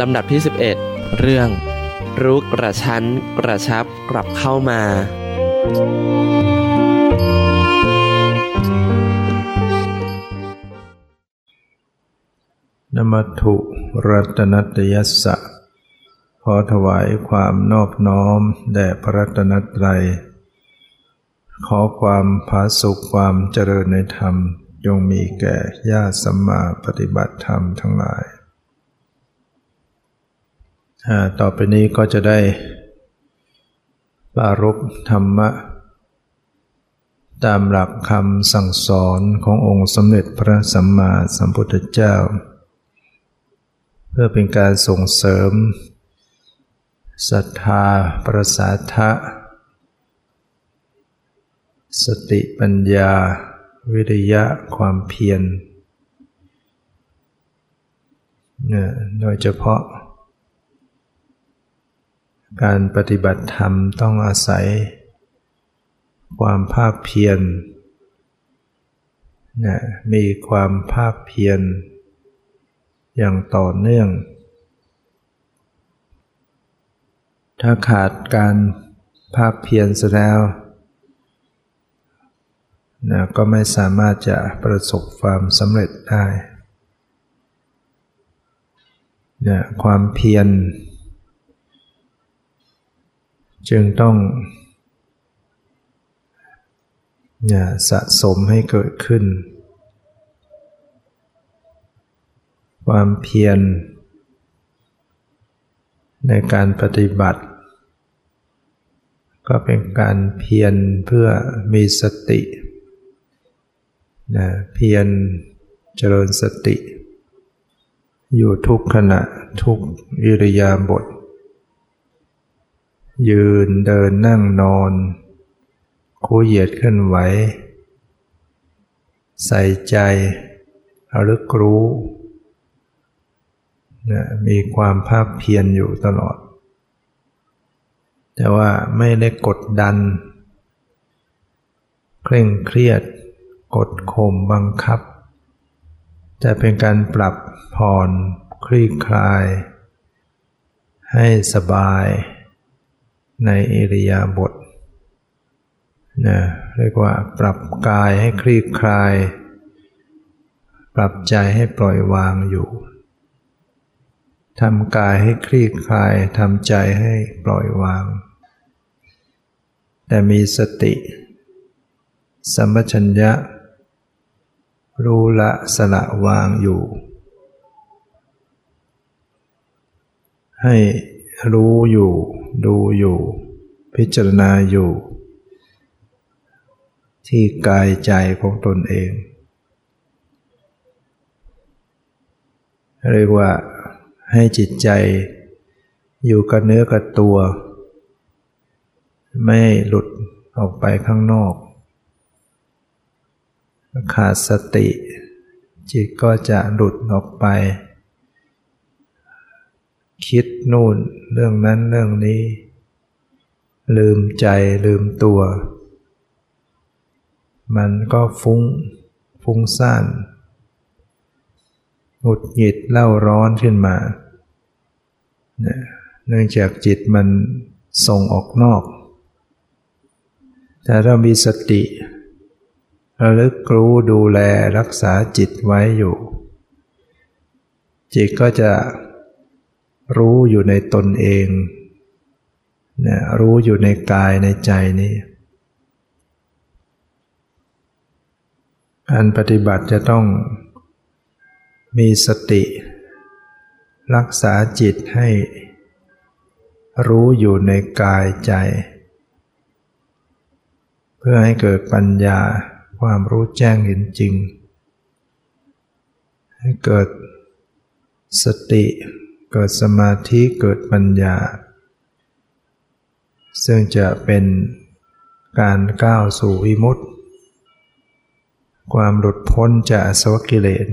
ลำดับที่ 11 เรื่อง รู้กระชั้นกระชับกลับเข้ามา นมัตถุรัตนัตยัสสะขอถวายความนอบน้อม แด่พระรัตนตรัย ขอความผาสุขความเจริญในธรรม จงมีแก่ญาติสัมมาปฏิบัติธรรมทั้งหลาย ต่อไปนี้ก็จะได้ปารบธรรมะ ตามหลักคำสั่งสอนขององค์สมเด็จพระสัมมาสัมพุทธเจ้า เพื่อเป็นการส่งเสริมศรัทธาประสาทะ สติปัญญา วิริยะความเพียรโดยเฉพาะ การปฏิบัติธรรมต้องอาศัย ความภาคเพียรนะมีความภาคเพียรอย่างต่อเนื่อง ถ้าขาดการภาคเพียรเสียแล้วนะก็ไม่สามารถจะประสบความสำเร็จได้นะความเพียร จึงต้องสะสมให้เกิดขึ้น ความเพียร ในการปฏิบัติ ก็เป็นการเพียรเพื่อมีสตินะเพียรเจริญสติ อยู่ทุกขณะทุกอิริยาบถ ยืนเดินนั่งนอนคู่เหยียดขึ้นไหว ใส่ใจระลึกรู้นะมีความภาคเพียรอยู่ตลอด แต่ว่าไม่ได้กดดัน เคร่งเครียด กดข่มบังคับจะเป็นการปรับผ่อนคลี่คลาย ให้สบาย ในอิริยาบถนะเรียกว่าปรับกายให้คลี่คลาย ปรับใจให้ปล่อยวางอยู่ทำกายให้คลี่คลายทำใจให้ปล่อยวาง แต่มีสติ สัมปชัญญะ รู้ละสละวางอยู่ ให้รู้อยู่ ดูอยู่ พิจารณาอยู่ ที่กายใจของตนเอง เรียกว่าให้จิตใจอยู่กับเนื้อกับตัว ไม่หลุดออกไปข้างนอก ขาดสติ จิตก็จะหลุดออกไป คิดนู่นเรื่องนั้นเรื่องนี้ ลืมใจลืมตัว มันก็ฟุ้งฟุ้งซ่านหงุดหงิดเล่าร้อนขึ้นมา เนื่องจากจิตมันส่งออกนอก แต่เรามีสติระลึกรู้ดูแลรักษาจิตไว้อยู่ จิตก็จะ รู้อยู่ในตนเองนะรู้อยู่ในกายในใจนี้ การปฏิบัติจะต้องมีสติ รักษาจิตให้รู้อยู่ในกายใจ เพื่อให้เกิดปัญญาความรู้แจ้งเห็นจริง ให้เกิดสติ เกิดสมาธิเกิดปัญญา ซึ่งจะเป็นการก้าวสู่วิมุตติ ความหลุดพ้นจากสวกิเลส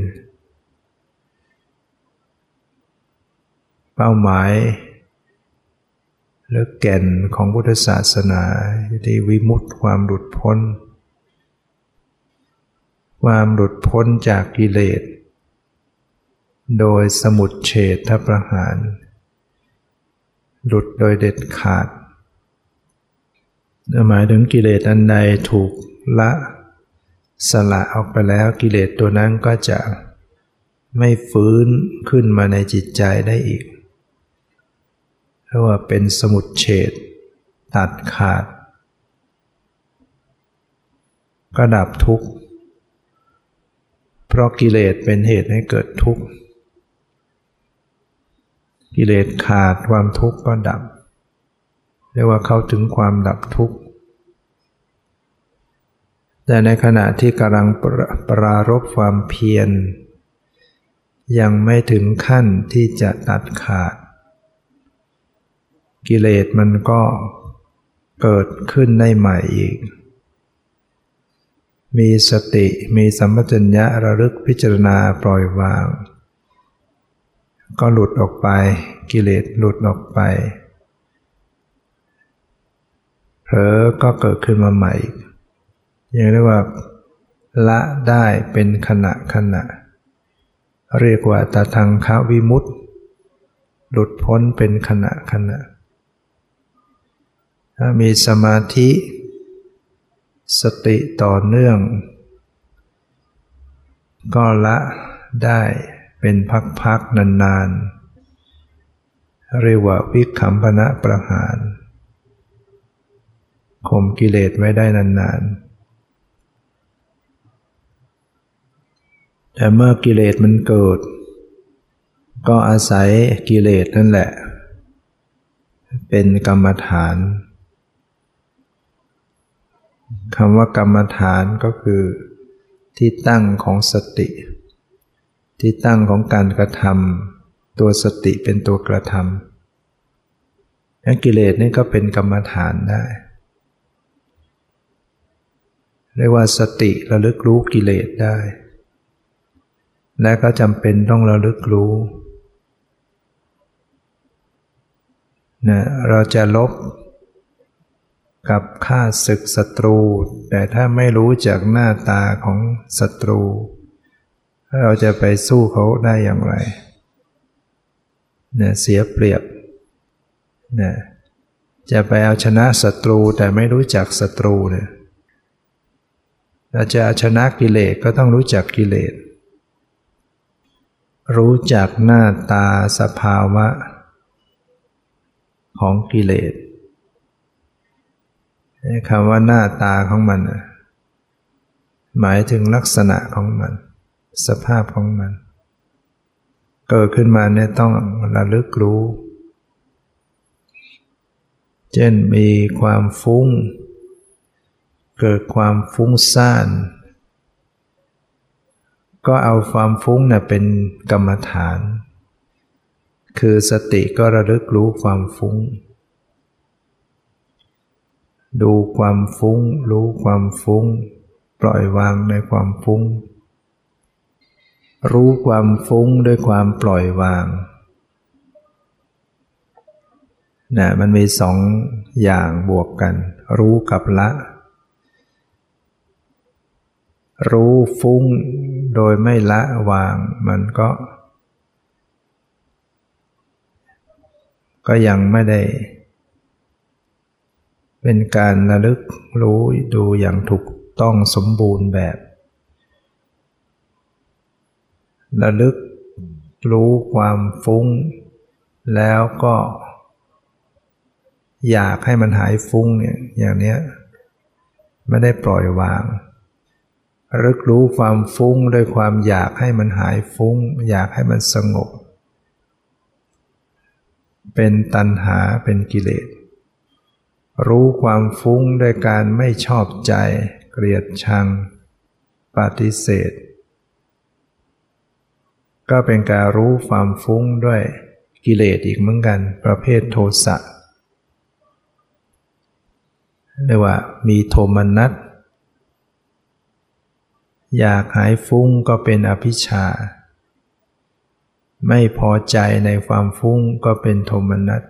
เป้าหมายหรือแก่นของพุทธศาสนาที่วิมุตติความหลุดพ้น ความหลุดพ้นจากกิเลส โดยสมุดเฉดทประหาร หลุดโดยเด็ดขาด หมายถึงกิเลสอันใดถูกละสละออกไปแล้วกิเลสตัวนั้นก็จะไม่ฟื้นขึ้นมาในจิตใจได้อีก เพราะว่าเป็นสมุดเฉดตัดขาด ก็ดับทุกข์ เพราะกิเลสเป็นเหตุให้เกิดทุกข์ กิเลสขาดความทุกข์ก็ดับ เรียกว่าเข้าถึงความดับทุกข์ แต่ในขณะที่กำลังปรารบความเพียร ยังไม่ถึงขั้นที่จะตัดขาด กิเลสมันก็เกิดขึ้นได้ใหม่อีก มีสติมีสัมปชัญญะระลึกพิจารณาปล่อยวาง ก็หลุดออกไป กิเลสหลุดออกไปเผลอก็เกิดขึ้นมาใหม่ยังเรียกว่า ละได้เป็นขณะขณะ เรียกว่าตาทังควิมุตติหลุดพ้นเป็นขณะขณะ ถ้ามีสมาธิ สติต่อเนื่อง ก็ละได้ เป็นพักๆนานๆ เรียกว่าวิคัมพนะประหารข่มกิเลสไว้ได้นานๆ แต่เมื่อกิเลสมันเกิด ก็อาศัยกิเลสนั่นแหละ เป็นกรรมฐานคำว่ากรรมฐานก็คือที่ตั้งของสติ ที่ตั้งของการกระทำตัวสติเป็นตัวกระทำนั้นกิเลสนี่ก็เป็นกรรมฐานได้เรียกว่าสติระลึกรู้กิเลสได้ และก็จำเป็นต้องระลึกรู้นะเราจะลบกับฆ่าศึกศัตรู แต่ถ้าไม่รู้จากหน้าตาของศัตรู เราจะไปสู้เขาได้อย่างไรเนี่ยเสียเปรียบเนี่ยจะไปเอาชนะศัตรูแต่ไม่รู้จักศัตรูเนี่ยเราจะาชนะกิเลสก็ต้องรู้จักกิเลส รู้จักหน้าตาสภาวะ ของกิเลสคำว่าหน้าตาของมัน หมายถึงลักษณะของมัน สภาพของมัน เกิดขึ้นมาเนี่ยต้องระลึกรู้ เช่นมีความฟุ้ง เกิดความฟุ้งซ่าน ก็เอาความฟุ้งเนะ่ยเป็นกรรมฐาน คือสติก็ระลึกรู้ความฟุ้ง ดูความฟุ้ง รู้ความฟุ้ง ปล่อยวางในความฟุ้ง รู้ความฟุ้งด้วยความปล่อยวางนะมันมีสองอย่างบวกกัน รู้กับละ รู้ฟุ้งโดยไม่ละวางมันก็ ก็ยังไม่ได้ เป็นการระลึกรู้ดูอย่างถูกต้องสมบูรณ์แบบ ระลึกรู้ความฟุ้ง แล้วก็ อยากให้มันหายฟุ้งเนี่ยอย่างเนี้ยไม่ได้ปล่อยวางรึกรู้ความฟุ้งด้วยความอยากให้มันหายฟุ้ง อยากให้มันสงบ เป็นตัณหาเป็นกิเลส รู้ความฟุ้งด้วยการไม่ชอบใจ เกลียดชัง ปฏิเสธ ก็เป็นการรู้ความฟุ้งด้วยกิเลสอีกเหมือนกัน ประเภทโทสะเรียกว่ามีโทมนัสอยากหายฟุ้งก็เป็นอภิชา ไม่พอใจในความฟุ้งก็เป็นโทมนัส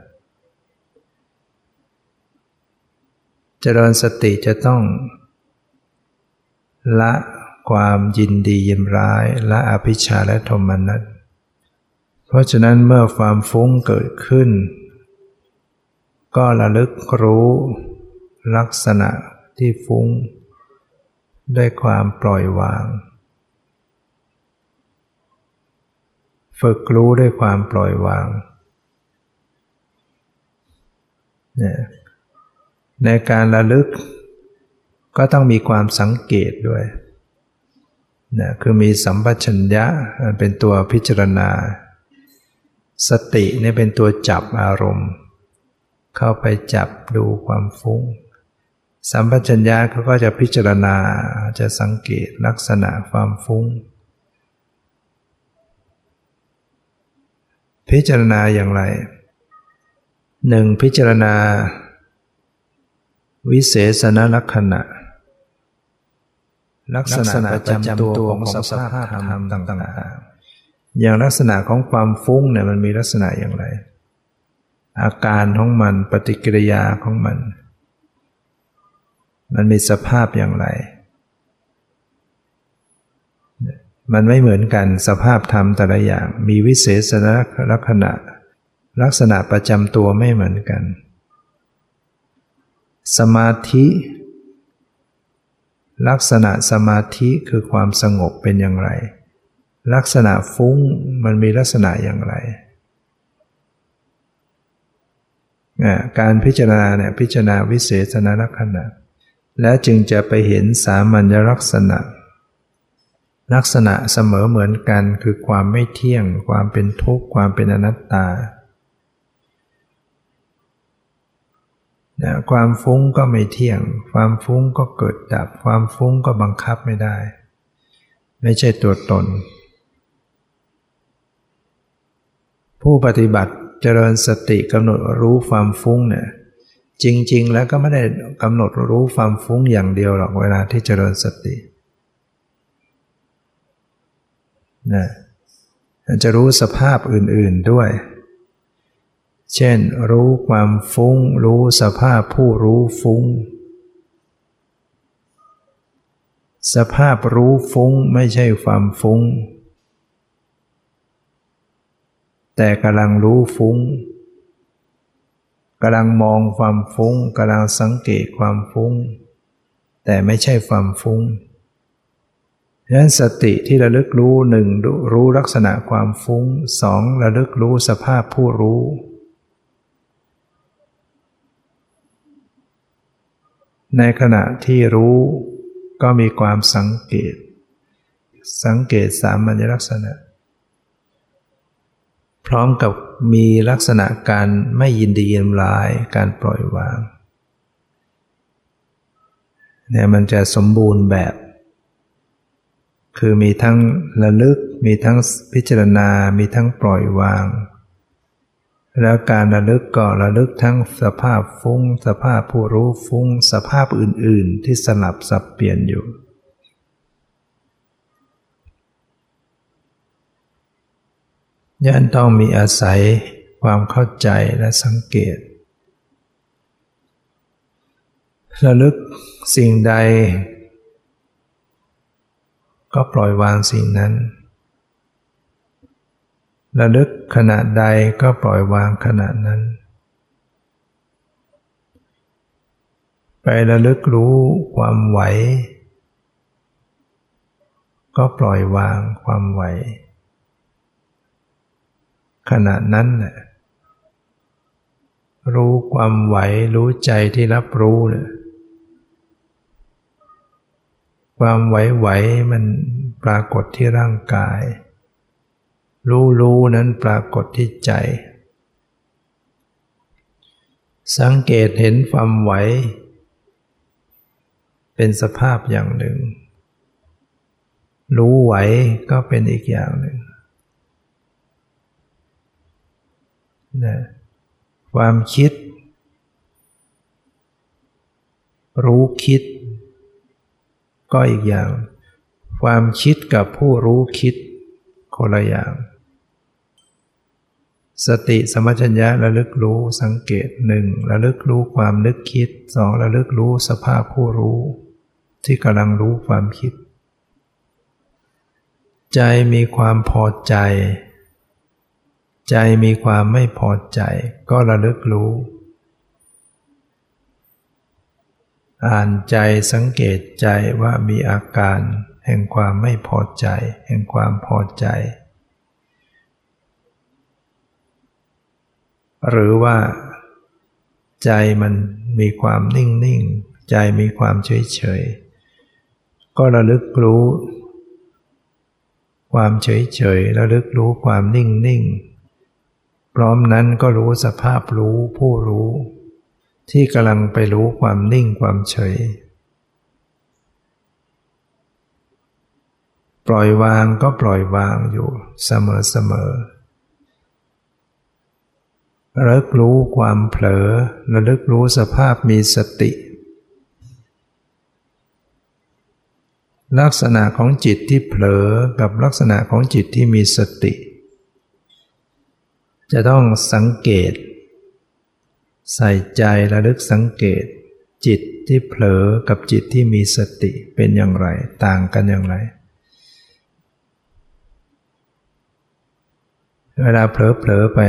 เจริญสติจะต้อง ละ ความยินดียินร้ายและอภิชาและโทมนัสราะฉะนั้นเมื่อความฟุ้งเกิดขึ้น ก็ระลึกรู้ลักษณะที่ฟุ้ง ด้วยความปล่อยวาง ฝึกรู้ด้วยความปล่อยวางเนี่ยในการระลึกก็ต้องมีความสังเกตด้วย นะคือมีสัมปชัญญะเป็นตัวพิจารณา สติเนี่ยเป็นตัวจับอารมณ์ เข้าไปจับดูความฟุ้ง สัมปชัญญะเขาก็จะพิจารณาจะสังเกตลักษณะความฟุ้ง พิจารณาอย่างไรหนึ่งพิจารณา วิเศษณลักษณะ ลักษณะประจำตัวของสภาพธรรมต่างๆ อย่างลักษณะของความฟุ้งเนี่ยมันมีลักษณะอย่างไร อาการของมันปฏิกิริยาของมัน มันมีสภาพอย่างไร มันไม่เหมือนกันสภาพธรรมแต่ละอย่าง มีวิเศษลักษณะ ลักษณะประจำตัวไม่เหมือนกัน สมาธิ ลักษณะสมาธิคือความสงบเป็นอย่างไร ลักษณะฟุ้งมันมีลักษณะอย่างไร การพิจารณาเนี่ยพิจารณาวิเศษณลักษณะ และจึงจะไปเห็นสามัญลักษณะ ลักษณะเสมอเหมือนกันคือความไม่เที่ยง ความเป็นทุกข์ ความเป็นอนัตตา นะความฟุ้งก็ไม่เที่ยง ความฟุ้งก็เกิดดับ ความฟุ้งก็บังคับไม่ได้ ไม่ใช่ตัวตน ผู้ปฏิบัติเจริญสติกำหนดรู้ความฟุ้งเนี่ยจริง ๆ แล้วก็ไม่ได้กำหนดรู้ความฟุ้งอย่างเดียวหรอกเวลาที่เจริญสตินะจะรู้สภาพอื่น ๆด้วย เช่น รู้ความฟุ้ง รู้สภาพผู้รู้ฟุ้ง สภาพรู้ฟุ้งไม่ใช่ความฟุ้ง แต่กำลังรู้ฟุ้งกำลังมองความฟุ้งกำลังสังเกตความฟุ้ง แต่ไม่ใช่ความฟุ้งดังนั้นสติที่ระลึกรู้หนึ่งรู้ลักษณะความฟุ้งสองระลึกรู้สภาพผู้รู้ ในขณะที่รู้ก็มีความสังเกต สังเกตสามัญลักษณะ พร้อมกับมีลักษณะการไม่ยินดียินร้ายการปล่อยวางเนี่ยมันจะสมบูรณ์แบบ คือมีทั้งระลึก มีทั้งพิจารณา มีทั้งปล่อยวาง แล้วการระลึกก็ระลึกทั้งสภาพฟุ้ง สภาพผู้รู้ฟุ้ง สภาพอื่น ๆ ที่สลับสับเปลี่ยนอยู่ยันต้องมีอาศัยความเข้าใจและสังเกต ระลึกสิ่งใด ก็ปล่อยวางสิ่งนั้น ระลึกขณะใดก็ปล่อยวางขณะนั้น ไประลึกรู้ความไหว ก็ปล่อยวางความไหว ขณะนั้นแหละรู้ความไหวรู้ใจที่รับรู้เลยความไหวๆมันปรากฏที่ร่างกาย รู้รู้นั้นปรากฏที่ใจ สังเกตเห็นความไหว เป็นสภาพอย่างหนึ่ง รู้ไหวก็เป็นอีกอย่างหนึ่งนะความคิด รู้คิด ก็อีกอย่าง ความคิดกับผู้รู้คิดคนละอย่าง สติสมัชัญญะระลึกรู้สังเกตหนึ่งระลึกรู้ความนึกคิดสองระลึกรู้สภาพผู้รู้ ที่กำลังรู้ความคิด ใจมีความพอใจ ใจมีความไม่พอใจ ก็ระลึกรู้ อ่านใจสังเกตใจว่ามีอาการ แห่งความไม่พอใจ แห่งความพอใจ หรือว่าใจมันมีความนิ่งๆ ใจมีความเฉยๆ ก็ระลึกรู้ ความเฉยๆระลึกรู้ความนิ่งๆ พร้อมนั้นก็รู้สภาพรู้ผู้รู้ ที่กำลังไปรู้ความนิ่งความเฉย ปล่อยวางก็ปล่อยวางอยู่เสมอเสมอ ระลึกรู้ความเผลอ ระลึกรู้สภาพมีสติ ลักษณะของจิตที่เผลอกับลักษณะของจิตที่มีสติ จะต้องสังเกต ใส่ใจระลึกสังเกต จิตที่เผลอกับจิตที่มีสติเป็นอย่างไร ต่างกันอย่างไร เวลาเผลอๆไป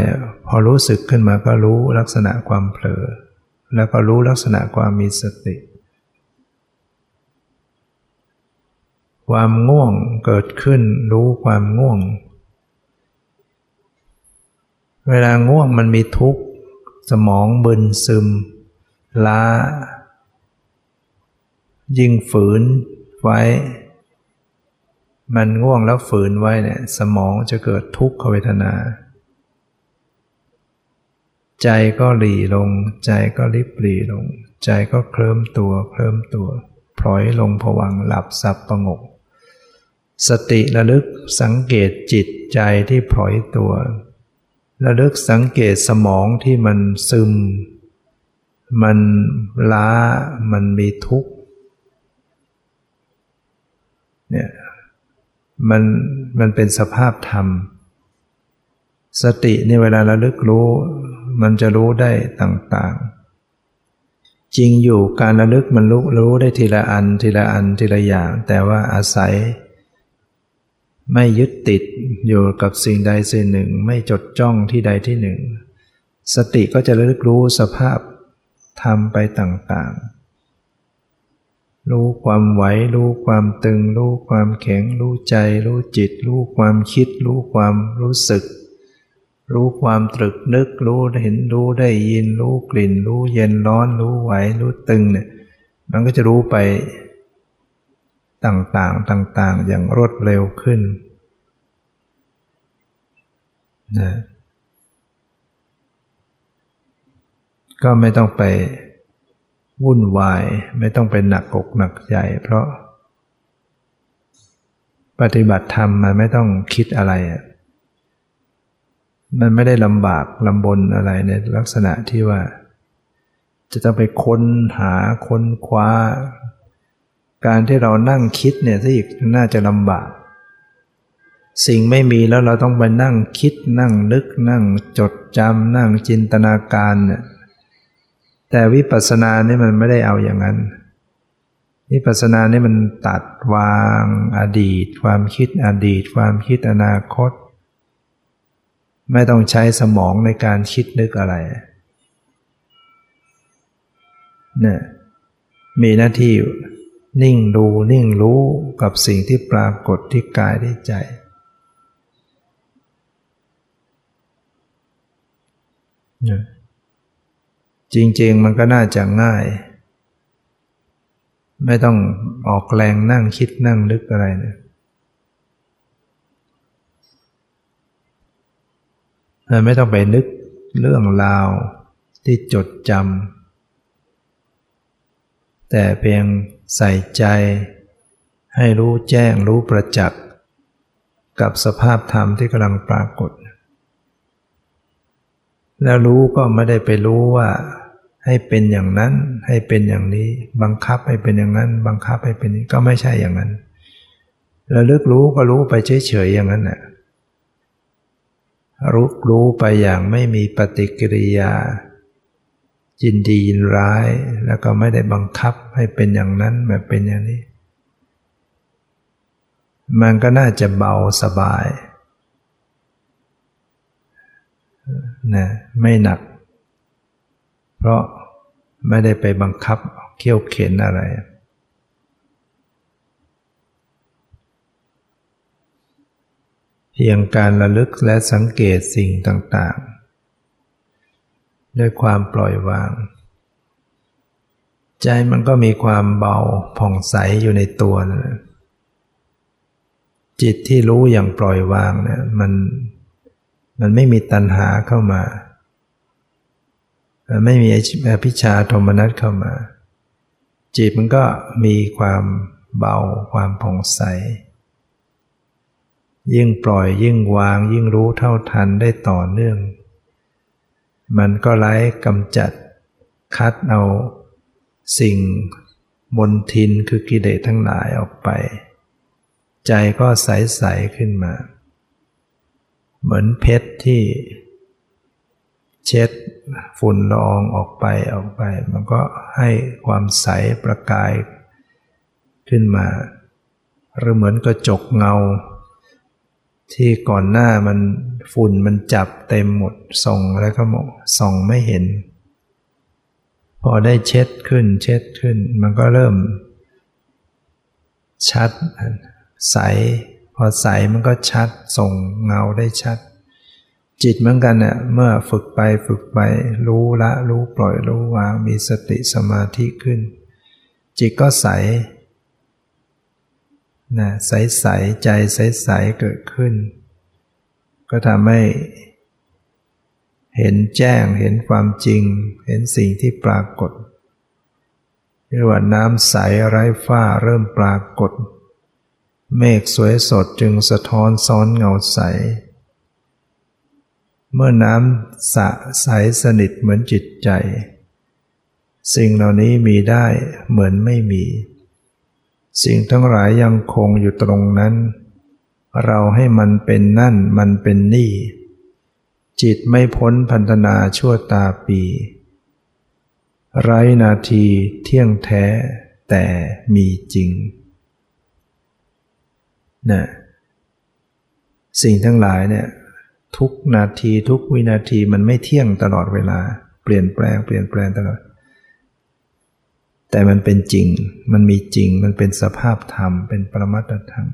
พอรู้สึกขึ้นมาก็รู้ลักษณะความเผลอ แล้วก็รู้ลักษณะความมีสติ ความง่วงเกิดขึ้นรู้ความง่วง เวลาง่วงมันมีทุกข์ สมองบึนซึม ล้า ยิ่งฝืนไว้ มันง่วงแล้วฝืนไว้เนี่ยสมองจะเกิดทุกขเวทนา ใจก็หลีลง ใจก็ริบหลีลง ใจก็เคลิ้มตัวเคลิ้มตัวพลอยลงผวังหลับสับประงก สติระลึกสังเกตจิตใจที่พลอยตัว ระลึกสังเกตสมองที่มันซึม มันล้ามันมีทุกข์เนี่ย มันมันเป็นสภาพธรรม สติในเวลาระลึกรู้ มันจะรู้ได้ต่างๆ จริงอยู่การระลึกมันรู้รู้ได้ทีละอันทีละอันทีละอย่าง แต่ว่าอาศัย ไม่ยึดติดอยู่กับสิ่งใดสิ่งหนึ่ง ไม่จดจ้องที่ใดที่หนึ่ง สติก็จะระลึกรู้สภาพธรรมไปต่างๆ รู้ความไหว รู้ความตึง รู้ความแข็ง รู้ใจ รู้จิต รู้ความคิด รู้ความรู้สึก รู้ความตรึกนึก รู้เห็นรู้ได้ยิน รู้กลิ่น รู้เย็นร้อน รู้ไหว รู้ตึงเนี่ยมันก็จะรู้ไปต่างๆต่างๆ อย่างรวดเร็วขึ้นนะก็ไม่ต้องไป วุ่นวายไม่ต้องเป็นหนักอกหนักใจเพราะ ปฏิบัติธรรมมันไม่ต้องคิดอะไร มันไม่ได้ลำบากลำบนอะไรในลักษณะที่ว่า จะต้องไปค้นหาค้นคว้า การที่เรานั่งคิดเนี่ยที่น่าจะลำบาก สิ่งไม่มีแล้วเราต้องไปนั่งคิดนั่งนึก นั่งจดจำนั่งจินตนาการเนี่ย แต่วิปัสสนานี่มันไม่ได้เอาอย่างนั้น วิปัสสนานี่มันตัดวางอดีต ความคิดอดีต ความคิดอนาคต ไม่ต้องใช้สมองในการคิดนึกอะไรเนี่ยมีหน้าที่นิ่งดูนิ่งรู้กับสิ่งที่ปรากฏที่กายที่ใจเนี่ย จริง ๆ มันก็น่าจะง่าย ไม่ต้องออกแรงนั่งคิดนั่งนึกอะไรนะไม่ต้องไปนึกเรื่องราวที่จดจำแต่เพียงใส่ใจให้รู้แจ้งรู้ประจักษ์ กับสภาพธรรมที่กำลังปรากฏ แล้วรู้ก็ไม่ได้ไปรู้ว่า ให้เป็นอย่างนั้นให้เป็นอย่างนี้ บังคับให้เป็นอย่างนั้น บังคับให้เป็นนี้ก็ไม่ใช่อย่างนั้นระลึกรู้ก็รู้ไปเฉยๆอย่างนั้นน่ะรู้รู้ไปอย่างไม่มีปฏิกิริยายินดียินร้าย แล้วก็ไม่ได้บังคับให้เป็นอย่างนั้นแบบเป็นอย่างนี้ มันก็น่าจะเบาสบายนะไม่หนัก เพราะ ไม่ได้ไปบังคับเขี่ยวเข็นอะไร เพียงการระลึกและสังเกตสิ่งต่างๆ ด้วยความปล่อยวาง ใจมันก็มีความเบาผ่องใสอยู่ในตัวนะจิตที่รู้อย่างปล่อยวางเนี่ยมันมันไม่มีตัณหาเข้ามา ไม่มีอภิชาโทมนัสเข้ามา จิตมันก็มีความเบาความผ่องใส ยิ่งปล่อยยิ่งวางยิ่งรู้เท่าทันได้ต่อเนื่อง มันก็ไล่กำจัดคัดเอาสิ่งมนทินคือกิเลสทั้งหลายออกไป ใจก็ใส ๆ ขึ้นมา เหมือนเพชรที่ เช็ดฝุ่นละอองออกไปออกไป มันก็ให้ความใสประกายขึ้นมา หรือเหมือนกระจกเงา ที่ก่อนหน้ามันฝุ่นมันจับเต็มหมดส่องแล้วก็มองส่องไม่เห็น พอได้เช็ดขึ้นเช็ดขึ้น มันก็เริ่ม ชัด ใส พอใสมันก็ชัดส่งเงาได้ชัด จิตเหมือนกันเนี่ยเมื่อฝึกไปฝึกไป รู้ละรู้ปล่อยรู้วางมีสติสมาธิขึ้น จิตก็ใสนะใสใสใจใสใสเกิดขึ้น ก็ทำให้ เห็นแจ้งเห็นความจริง เห็นสิ่งที่ปรากฏเรียกว่าน้ำใสไร้ฝ้าเริ่มปรากฏ เมฆสวยสดจึงสะท้อนซ้อนเงาใส เมื่อน้ำสะใสสนิทเหมือนจิตใจ สิ่งเหล่านี้มีได้เหมือนไม่มี สิ่งทั้งหลายยังคงอยู่ตรงนั้น เราให้มันเป็นนั่นมันเป็นนี่ จิตไม่พ้นพันธนาชั่วตาปี ไรนาทีเที่ยงแท้แต่มีจริงนะสิ่งทั้งหลายเนี่ย ทุกนาทีทุกวินาทีมันไม่เที่ยงตลอดเวลา เปลี่ยนแปลงเปลี่ยนแปลงตลอด แต่มันเป็นจริง มันมีจริงมันเป็นสภาพธรรมเป็นปรมัตธรรม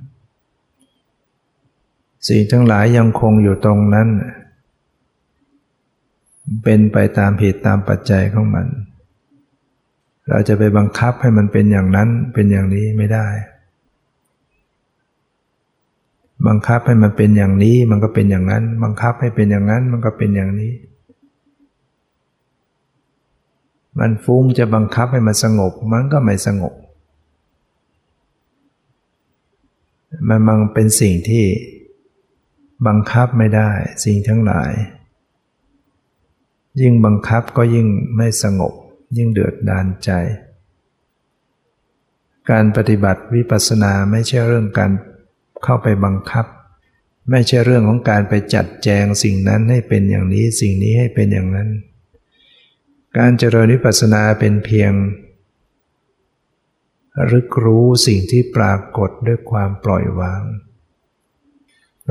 สิ่งทั้งหลายยังคงอยู่ตรงนั้น เป็นไปตามเหตุตามปัจจัยของมัน เราจะไปบังคับให้มันเป็นอย่างนั้นเป็นอย่างนี้ไม่ได้ บังคับให้มันเป็นอย่างนี้มันก็เป็นอย่างนั้น บังคับให้เป็นอย่างนั้นมันก็เป็นอย่างนี้ มันฟุ้งจะบังคับให้มันสงบ มันก็ไม่สงบ มันมันเป็นสิ่งที่บังคับไม่ได้สิ่งทั้งหลาย ยิ่งบังคับก็ยิ่งไม่สงบ ยิ่งเดือดดานใจ การปฏิบัติวิปัสสนาไม่ใช่เรื่องการ เข้าไปบังคับ ไม่ใช่เรื่องของการไปจัดแจงสิ่งนั้นให้เป็นอย่างนี้สิ่งนี้ให้เป็นอย่างนั้น การเจริญวิปัสสนาเป็นเพียงรึกรู้สิ่งที่ปรากฏด้วยความปล่อยวาง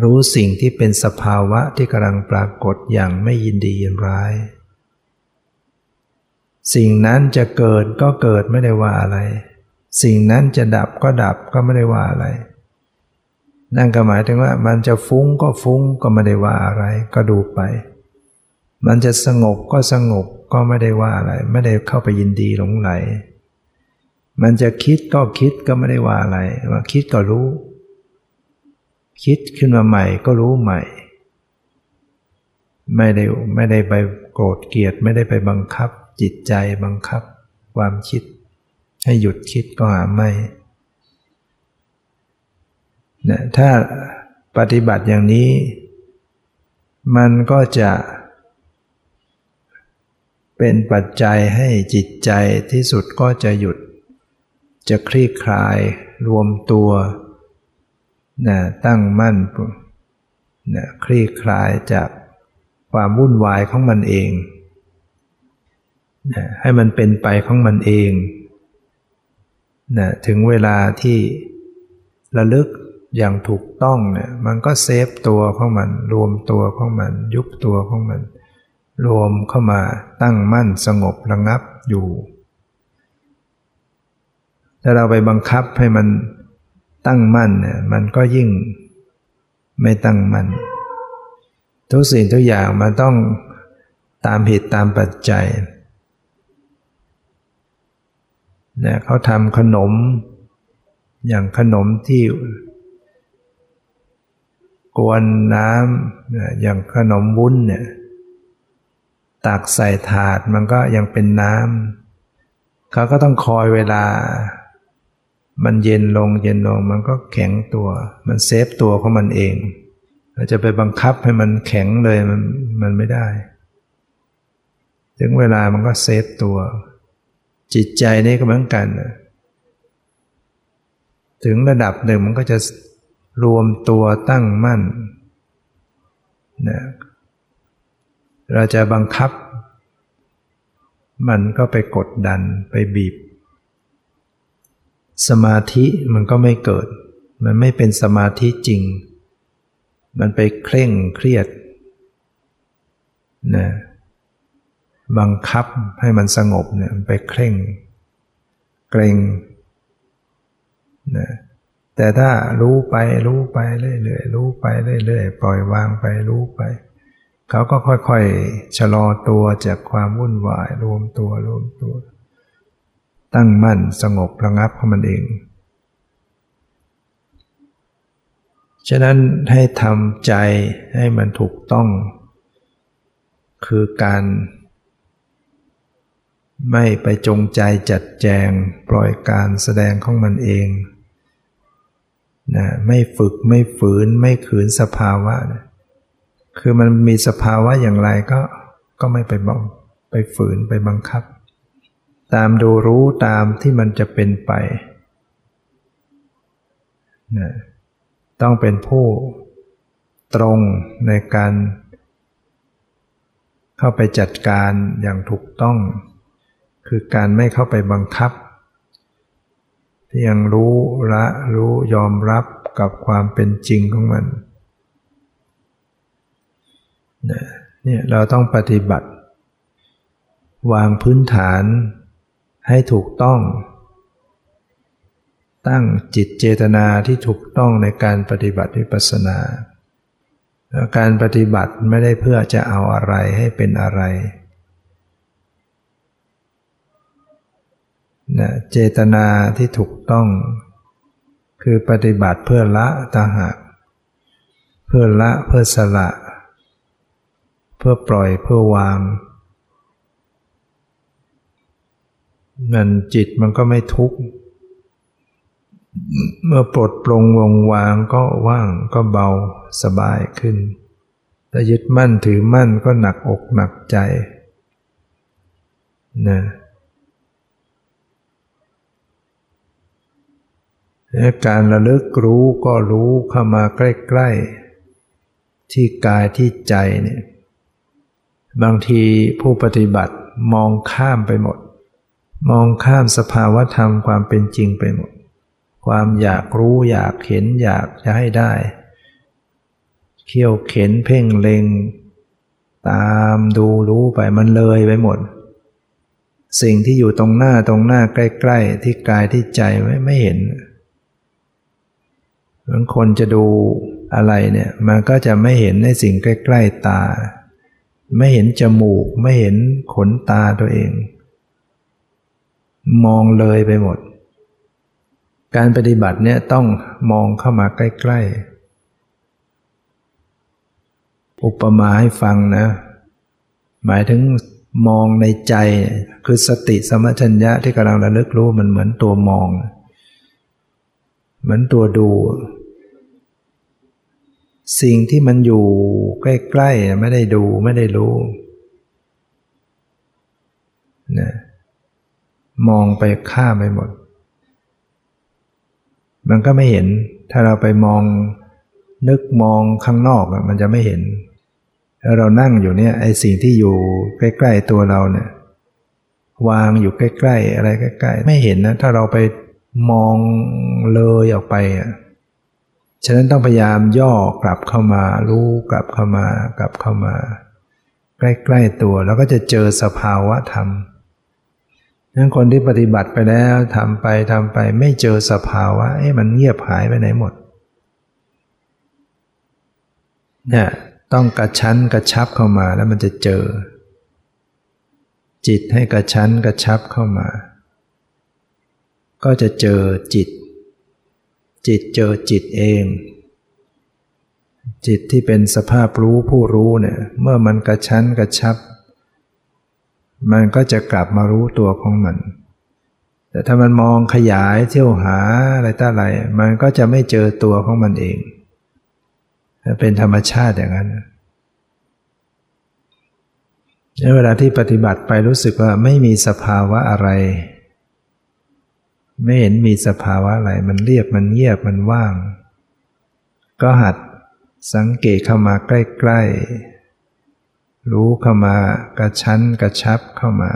รู้สิ่งที่เป็นสภาวะที่กำลังปรากฏอย่างไม่ยินดียินร้าย สิ่งนั้นจะเกิดก็เกิดไม่ได้ว่าอะไร สิ่งนั้นจะดับก็ดับก็ไม่ได้ว่าอะไร นั่นก็หมายถึงว่ามันจะฟุ้งก็ฟุ้งก็ไม่ได้ว่าอะไร ก็ดูไป มันจะสงบก็สงบก็ไม่ได้ว่าอะไร ไม่ได้เข้าไปยินดีหลงไหล มันจะคิดก็คิดก็ไม่ได้ว่าอะไรว่าคิดก็รู้ คิดขึ้นมาใหม่ก็รู้ใหม่ ไม่ได้ไม่ได้ไปโกรธเกลียดไม่ได้ไปบังคับ จิตใจบังคับ ความคิด ให้หยุดคิดก็หาไม่ นะถ้าปฏิบัติอย่างนี้ มันก็จะเป็นปัจจัยให้จิตใจที่สุดก็จะหยุด จะคลี่คลายรวมตัวนะตั้งมั่นนะคลี่คลายจากความวุ่นวายของมันเองนะให้มันเป็นไปของมันเองนะถึงเวลาที่ระลึก อย่างถูกต้องเนี่ยมันก็เซฟตัวของมัน รวมตัวของมัน ยุบตัวของมัน รวมเข้ามาตั้งมั่นสงบระงับอยู่ ถ้าเราไปบังคับให้มันตั้งมั่นเนี่ยมันก็ยิ่งไม่ตั้งมั่นทุกสิ่งทุกอย่างมันต้องตามเหตุตามปัจจัยเนี่ยเขาทำขนม อย่างขนมที่ กวนน้ำอย่างขนมวุ้นเนี่ยตักใส่ถาดมันก็ยังเป็นน้ำเขาก็ต้องคอยเวลา มันเย็นลงเย็นลงมันก็แข็งตัว มันเซ็ตตัวของมันเองเราจะไปบังคับให้มันแข็งเลยมันมันไม่ได้ ถึงเวลามันก็เซ็ตตัว จิตใจนี่ก็เหมือนกัน ถึงระดับหนึ่งมันก็จะ รวมตัวตั้งมั่นนะเราจะบังคับ มันก็ไปกดดันไปบีบ สมาธิมันก็ไม่เกิด มันไม่เป็นสมาธิจริง มันไปเคร่งเครียดนะบังคับให้มันสงบเนี่ยไปเคร่ง เกรงนะ แต่ถ้ารู้ไปรู้ไปเรื่อยๆรู้ไปเรื่อยๆปล่อยวางไปรู้ไป เขาก็ค่อยๆชะลอตัวจากความวุ่นวายรวมตัวรวมตัว ตั้งมั่นสงบระงับของมันเอง ฉะนั้นให้ทำใจให้มันถูกต้อง คือการไม่ไปจงใจจัดแจงปล่อยการแสดงของมันเอง นะไม่ฝึกไม่ฝืนไม่ขืนสภาวะนะคือมันมีสภาวะอย่างไรก็ก็ไม่ไปบังไปฝืนไปบังคับ ตามดูรู้ตามที่มันจะเป็นไปนะต้องเป็นผู้ตรงในการเข้าไปจัดการอย่างถูกต้อง คือการไม่เข้าไปบังคับ เพียงรู้ละรู้ยอมรับกับความเป็นจริงของมันเนี่ยเราต้องปฏิบัติ วางพื้นฐานให้ถูกต้อง ตั้งจิตเจตนาที่ถูกต้องในการปฏิบัติวิปัสสนา การปฏิบัติไม่ได้เพื่อจะเอาอะไรให้เป็นอะไร นะเจตนาที่ถูกต้อง คือปฏิบัติเพื่อละตาหากเพื่อละเพื่อสละ เพื่อปล่อยเพื่อวางนั่นจิตมันก็ไม่ทุกข์ เมื่อปลดปลงวงวางก็ว่างก็เบาสบายขึ้นแต่ยึดมั่นถือมั่นก็หนักอกหนักใจนะ การระลึกรู้ก็รู้เข้ามาใกล้ ๆ ที่กายที่ใจเนี่ยบางทีผู้ปฏิบัติมองข้ามไปหมด มองข้ามสภาวะธรรมความเป็นจริงไปหมด ความอยากรู้อยากเห็นอยากจะให้ได้ เขี่ยวเข็นเพ่งเล็ง ตามดูรู้ไปมันเลยไปหมด สิ่งที่อยู่ตรงหน้าตรงหน้าใกล้ ๆ ที่กายที่ใจไม่ไม่เห็น บางคนจะดูอะไรเนี่ยมันก็จะไม่เห็นในสิ่งใกล้ๆตา ไม่เห็นจมูก ไม่เห็นขนตาตัวเอง มองเลยไปหมด การปฏิบัติเนี่ยต้องมองเข้ามาใกล้ๆ อุปมาให้ฟังนะ หมายถึงมองในใจคือสติสมัชัญญะที่กำลังระลึกรู้มันเหมือนตัวมอง เหมือนตัวดู สิ่งที่มันอยู่ใกล้ๆไม่ได้ดูไม่ได้รู้นะมองไปข้ามไปหมด มันก็ไม่เห็น ถ้าเราไปมองนึกมองข้างนอกมันจะไม่เห็นแล้วเรานั่งอยู่เนี่ยไอ้สิ่งที่อยู่ใกล้ๆตัวเราเนี่ยวางอยู่ใกล้ๆอะไรใกล้ๆไม่เห็นนะ ถ้าเราไปมองเลยออกไปอะ ฉะนั้นต้องพยายามย่อกลับเข้ามา รู้กลับเข้ามากลับเข้ามา ใกล้ๆตัวแล้วก็จะเจอสภาวะธรรมนั้นคนที่ปฏิบัติไปแล้วทำไปทำไปไม่เจอสภาวะเอ๊ะมันเงียบหายไปไหนหมดเนี่ยต้องกระชั้นกระชับเข้ามาแล้วมันจะเจอ จิตให้กระชั้นกระชับเข้ามา ก็จะเจอจิต จิตเจอจิตเอง จิตที่เป็นสภาพรู้ผู้รู้เนี่ย เมื่อมันกระชั้นกระชับ มันก็จะกลับมารู้ตัวของมัน แต่ถ้ามันมองขยายเที่ยวหาอะไรต่ออะไร มันก็จะไม่เจอตัวของมันเอง เป็นธรรมชาติอย่างนั้นเวลาที่ปฏิบัติไปรู้สึกว่าไม่มีสภาวะอะไร ไม่เห็นมีสภาวะอะไร มันเรียบมันเงียบมันว่าง ก็หัดสังเกตเข้ามาใกล้ ๆ รู้เข้ามากระชั้นกระชับเข้ามา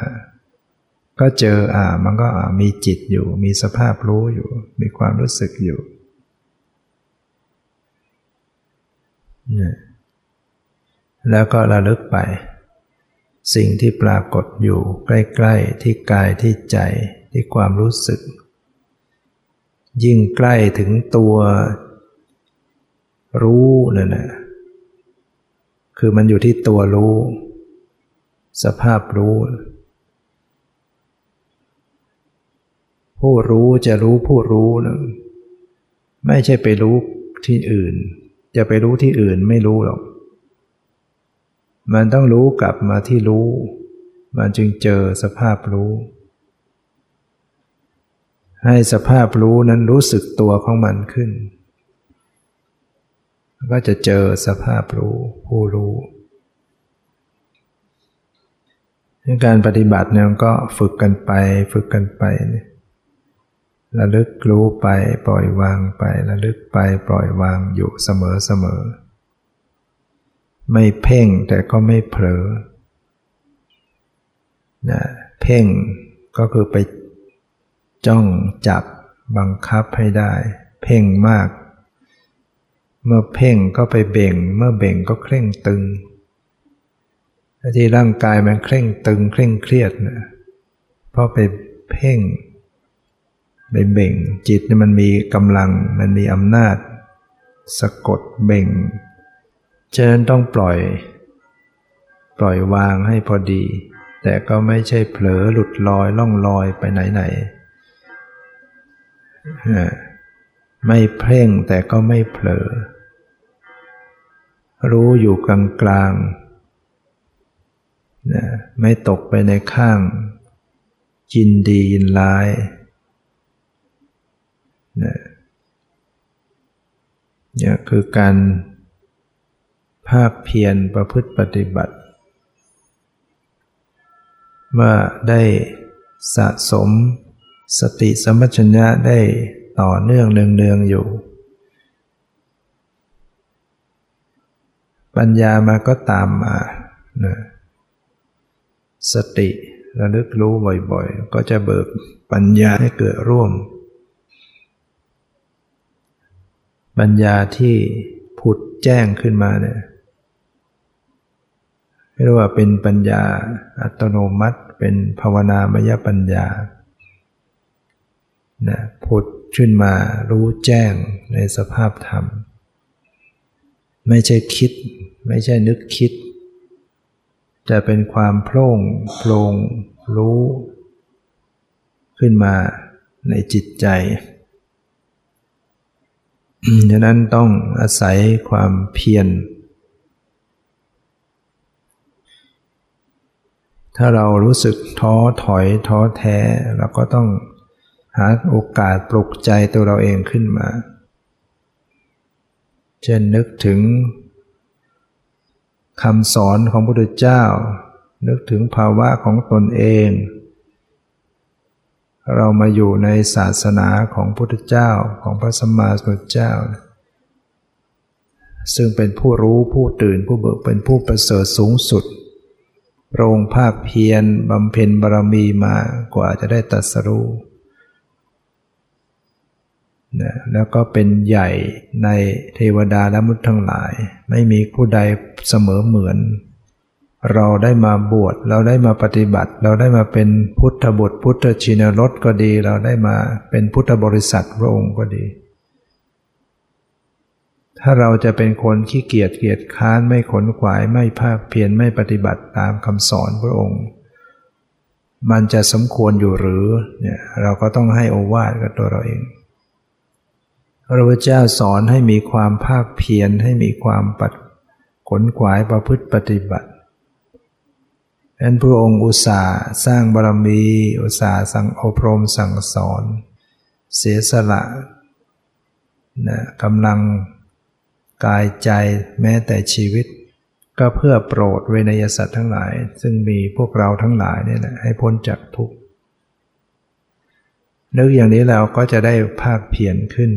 ก็เจออ่ามันก็มีจิตอยู่ มีสภาพรู้อยู่ มีความรู้สึกอยู่แล้วก็ระลึกไป สิ่งที่ปรากฏอยู่ใกล้ ๆ ที่กายที่ใจที่ความรู้สึก ยิ่งใกล้ถึงตัวรู้นั่นนะคือมันอยู่ที่ตัวรู้ สภาพรู้ ผู้รู้จะรู้ผู้รู้นะไม่ใช่ไปรู้ที่อื่น จะไปรู้ที่อื่นไม่รู้หรอก มันต้องรู้กลับมาที่รู้ มันจึงเจอสภาพรู้ ให้สภาพรู้นั้นรู้สึกตัวของมันขึ้น ก็จะเจอสภาพรู้ผู้รู้การปฏิบัติเนี่ยก็ฝึกกันไป ฝึกกันไปเนี่ยระลึกรู้ไปปล่อยวางไประลึกไปปล่อยวางอยู่เสมอเสมอ ไม่เพ่งแต่ก็ไม่เผลอนะเพ่งก็คือไป จ้องจับบังคับให้ได้ เพ่งมาก เมื่อเพ่งก็ไปเบ่ง เมื่อเบ่งก็เคร่งตึงที่ร่างกายมันเคร่งตึงเคร่งเครียดนะเพราะไปเพ่งไปเบ่ง จิตนี่มันมีกำลังมันมีอำนาจ สะกดเบ่งฉะนั้นต้องปล่อย ปล่อยวางให้พอดี แต่ก็ไม่ใช่เผลอหลุดลอยล่องลอยไปไหนๆ ไม่เพ่งแต่ก็ไม่เผลอ รู้อยู่กลางกลางไม่ตกไปในข้างยินดียินร้ายเนี่ยคือการภาคเพียรประพฤติปฏิบัติว่าได้สะสม สติสมัชัญญะได้ต่อเนื่องเนืองๆอยู่ ปัญญามาก็ตามมานะสติระลึกรู้บ่อยๆ ก็จะเบิกปัญญาให้เกิดร่วม ปัญญาที่ผุดแจ้งขึ้นมาเนี่ยเรียกว่าเป็นปัญญาอัตโนมัติ เป็นภาวนามยปัญญา นะผุดขึ้นมารู้แจ้งในสภาพธรรม ไม่ใช่คิด ไม่ใช่นึกคิดจะเป็นความโพล่งโปร่งรู้ ขึ้นมาในจิตใจดังนั้นต้องอาศัยความเพียร ถ้าเรารู้สึกท้อถอยท้อแท้เราก็ต้อง หาโอกาสปลุกใจตัวเราเองขึ้นมา เช่นนึกถึงคำสอนของพระพุทธเจ้า นึกถึงภาวะของตนเอง เรามาอยู่ในศาสนาของพุทธเจ้าของพระสัมมาสัมพุทธเจ้า ซึ่งเป็นผู้รู้ผู้ตื่นผู้เบิกเป็นผู้ประเสริฐสูงสุดโรงภาคเพียรบำเพ็ญบารมีมากว่าจะได้ตัดสรู้ นะแล้วก็เป็นใหญ่ในเทวดาและมุตทั้งหลาย ไม่มีผู้ใดเสมอเหมือน เราได้มาบวชเราได้มาปฏิบัติ เราได้มาเป็นพุทธบุตรพุทธชินรสก็ดี เราได้มาเป็นพุทธบริษัทพระองค์ก็ดี ถ้าเราจะเป็นคนขี้เกียจเกียจค้านไม่ขนขวายไม่ภาคเพียรไม่ปฏิบัติตามคำสอนพระองค์ มันจะสมควรอยู่หรือเนี่ยเราก็ต้องให้โอวาทกับตัวเราเอง พระพุทธเจ้าสอนให้มีความภาคเพียรให้มีความปัดขนขวายประพฤติปฏิบัตินั้นพระองค์อุตสาห์สร้างบารมี อุตสาห์สั่งอบรมสั่งสอน เสียสละนะกำลังกายใจแม้แต่ชีวิต ก็เพื่อโปรดเวนยสัตว์ทั้งหลาย ซึ่งมีพวกเราทั้งหลายนี่แหละให้พ้นจากทุกข์นึกอย่างนี้เราก็จะได้ภาคเพียรขึ้น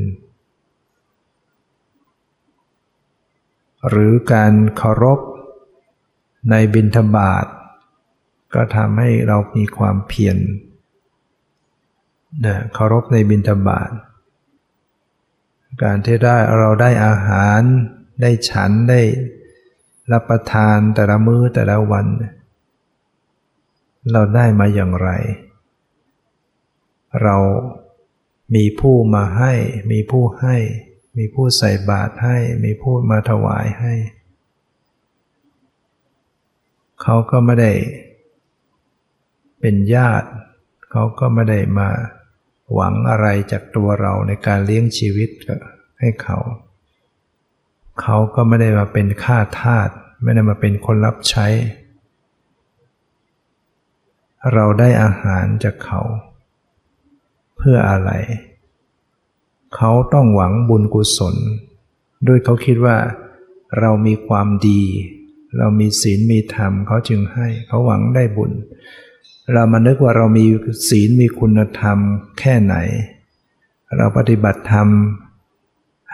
หรือการเคารพในบิณฑบาตก็ทำให้เรามีความเพียรนะเคารพในบิณฑบาตการที่ได้เราได้อาหารได้ฉันได้รับประทานแต่ละมื้อแต่ละวัน เราได้มาอย่างไร เรามีผู้มาให้มีผู้ให้ มีผู้ใส่บาตรให้ มีผู้มาถวายให้ เขาก็ไม่ได้ เป็นญาติ เขาก็ไม่ได้มาหวังอะไรจากตัวเราในการเลี้ยงชีวิตให้เขา เขาก็ไม่ได้มาเป็นข้าทาส ไม่ได้มาเป็นคนรับใช้ เราได้อาหารจากเขา เพื่ออะไร เขาต้องหวังบุญกุศล ด้วยเขาคิดว่า เรามีความดี เรามีศีลมีธรรมเขาจึงให้เขาหวังได้บุญ เรามานึกว่าเรามีศีลมีคุณธรรมแค่ไหน เราปฏิบัติธรรม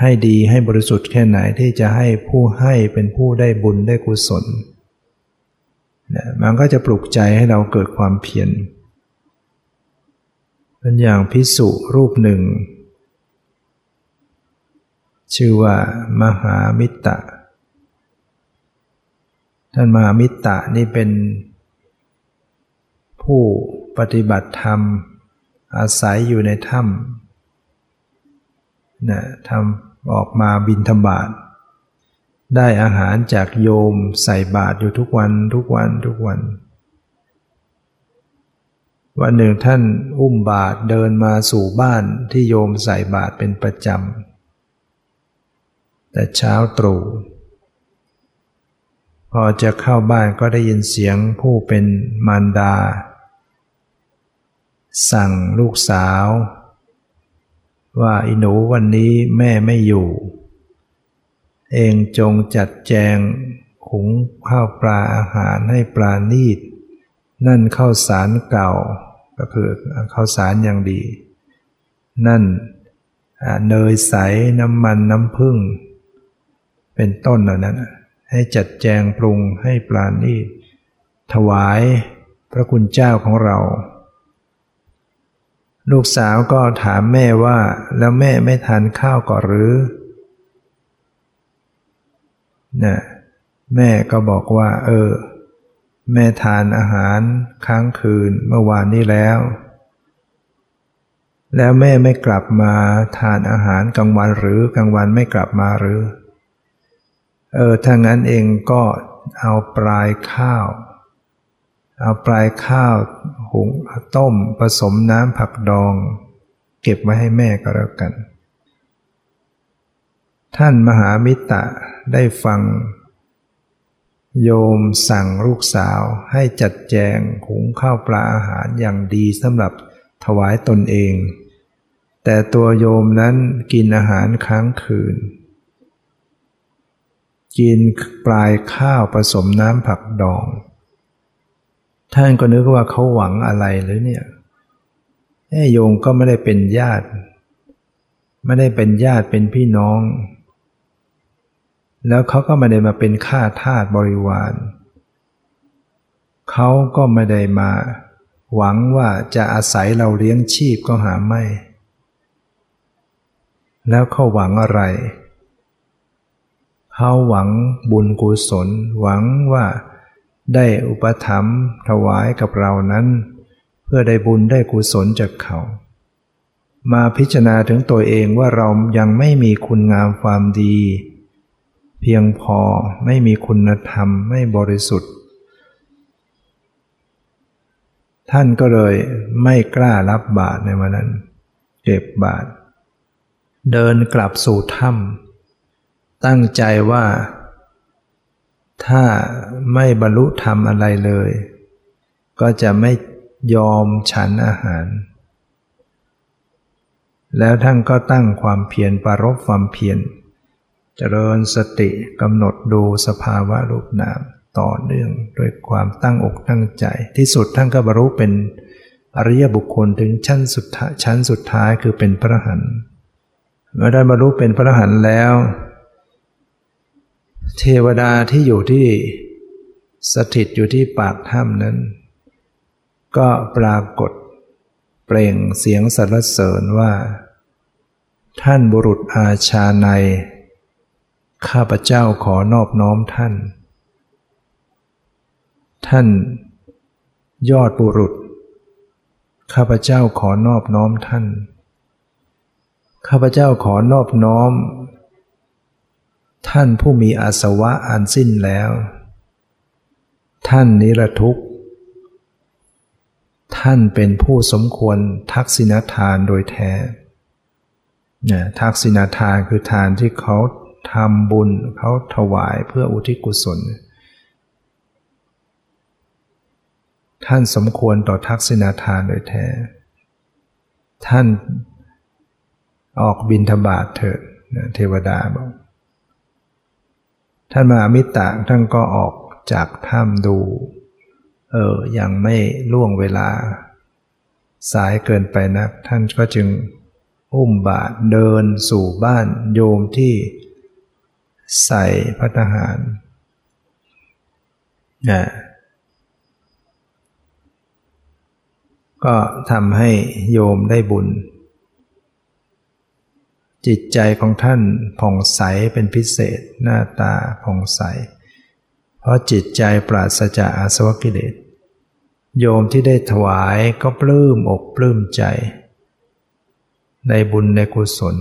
ให้ดีให้บริสุทธิ์แค่ไหนที่จะให้ผู้ให้เป็นผู้ได้บุญได้กุศลมันก็จะปลุกใจให้เราเกิดความเพียรเป็นอย่างพิสุรูปหนึ่ง ชื่อว่ามหามิตรท่านมหามิตรนี่เป็น ผู้ปฏิบัติธรรม อาศัยอยู่ในถ้ำนะทำออกมาบินธบาตได้อาหารจากโยมใส่บาตรอยู่ทุกวันทุกวันทุกวัน วันหนึ่งท่านอุ้มบาตรเดินมาสู่บ้านที่โยมใส่บาตรเป็นประจำ แต่เช้าตรู่พอจะเข้าบ้านก็ได้ยินเสียงผู้เป็นมารดา สั่งลูกสาว ว่าอิหนูวันนี้แม่ไม่อยู่ เองจงจัดแจงขุงข้าวปลาอาหารให้ปลานีด นั่นข้าวสารเก่าก็คือข้าวสารอย่างดี นั่นเนยใสน้ำมันน้ำผึ้ง เป็นต้นเหล่านั้น ให้จัดแจงปรุงให้ปราณีตถวายพระคุณเจ้าของเรา ลูกสาวก็ถามแม่ว่าแล้วแม่ไม่ทานข้าวก่อนหรือนะแม่ก็บอกว่า เออ แม่ทานอาหารค้างคืนเมื่อวานนี้แล้ว แล้วแม่ไม่กลับมาทานอาหารกลางวันหรือกลางวันไม่กลับมาหรือ เออถ้างั้นเองก็เอาปลายข้าว เอาปลายข้าวหุงต้มผสมน้ำผักดอง เก็บไว้ให้แม่ก็แล้วกัน ท่านมหามิตรได้ฟัง โยมสั่งลูกสาวให้จัดแจงหุงข้าวปลาอาหารอย่างดีสำหรับถวายตนเอง แต่ตัวโยมนั้นกินอาหารค้างคืน กินปลายข้าวผสมน้ำผักดอง ท่านก็นึกว่าเขาหวังอะไรหรือเนี่ยแม่โยงก็ไม่ได้เป็นญาติ ไม่ได้เป็นญาติเป็นพี่น้อง แล้วเขาก็ไม่ได้มาเป็นข้าทาสบริวารเขาก็ไม่ได้มา หวังว่าจะอาศัยเราเลี้ยงชีพก็หาไม่ แล้วเขาหวังอะไร เขาหวังบุญกุศลหวังว่าได้อุปถัมภ์ถวายกับเรานั้น เพื่อได้บุญได้กุศลจากเขา มาพิจารณาถึงตัวเองว่าเรายังไม่มีคุณงามความดี เพียงพอไม่มีคุณธรรมไม่บริสุทธิ์ ท่านก็เลยไม่กล้ารับบาตรในวันนั้น เก็บบาตรเดินกลับสู่ถ้ำ ตั้งใจว่าถ้าไม่บรรลุธรรมอะไรเลย ก็จะไม่ยอมฉันอาหาร แล้วท่านก็ตั้งความเพียรปารบความเพียรเจริญสติกำหนดดูสภาวะรูปนามต่อเนื่องด้วยความตั้งอกตั้งใจ ที่สุดท่านก็บรรลุเป็นอริยบุคคลถึงชั้นสุดชั้นสุดท้ายคือเป็นพระหันเมื่อได้บรรลุเป็นพระหันแล้ว เทวดาที่อยู่ที่สถิตอยู่ที่ปากถ้ำนั้น ก็ปรากฏเปล่งเสียงสรรเสริญว่า ท่านบุรุษอาชาใน ข้าพเจ้าขอนอบน้อมท่าน ท่าน ยอดบุรุษ ข้าพเจ้าขอนอบน้อมท่าน ข้าพเจ้าขอนอบน้อม ท่านผู้มีอาสวะอันสิ้นแล้ว ท่านนิรทุกข์ท่านเป็นผู้สมควรทักษิณทานโดยแท้นี่ยทักษิณทานคือทานที่เขาทำบุญเขาถวายเพื่ออุทิศกุศล ท่านสมควรต่อทักษิณทานโดยแท้ ท่านออกบินทบาทเถิดเทวดาบอก ท่านมหามิตรท่านก็ออกจากถ้ำดู เออ ยังไม่ล่วงเวลา สายเกินไปนัก ท่านก็จึงอุ้มบาทเดินสู่บ้านโยมที่ใส่พัฒหารนะก็ทำให้โยมได้บุญ จิตใจของท่านผ่องใสเป็นพิเศษ หน้าตาผ่องใส เพราะจิตใจปราศจากอาสวะกิเลส โยมที่ได้ถวายก็ปลื้มอกปลื้มใจ ในบุญในกุศล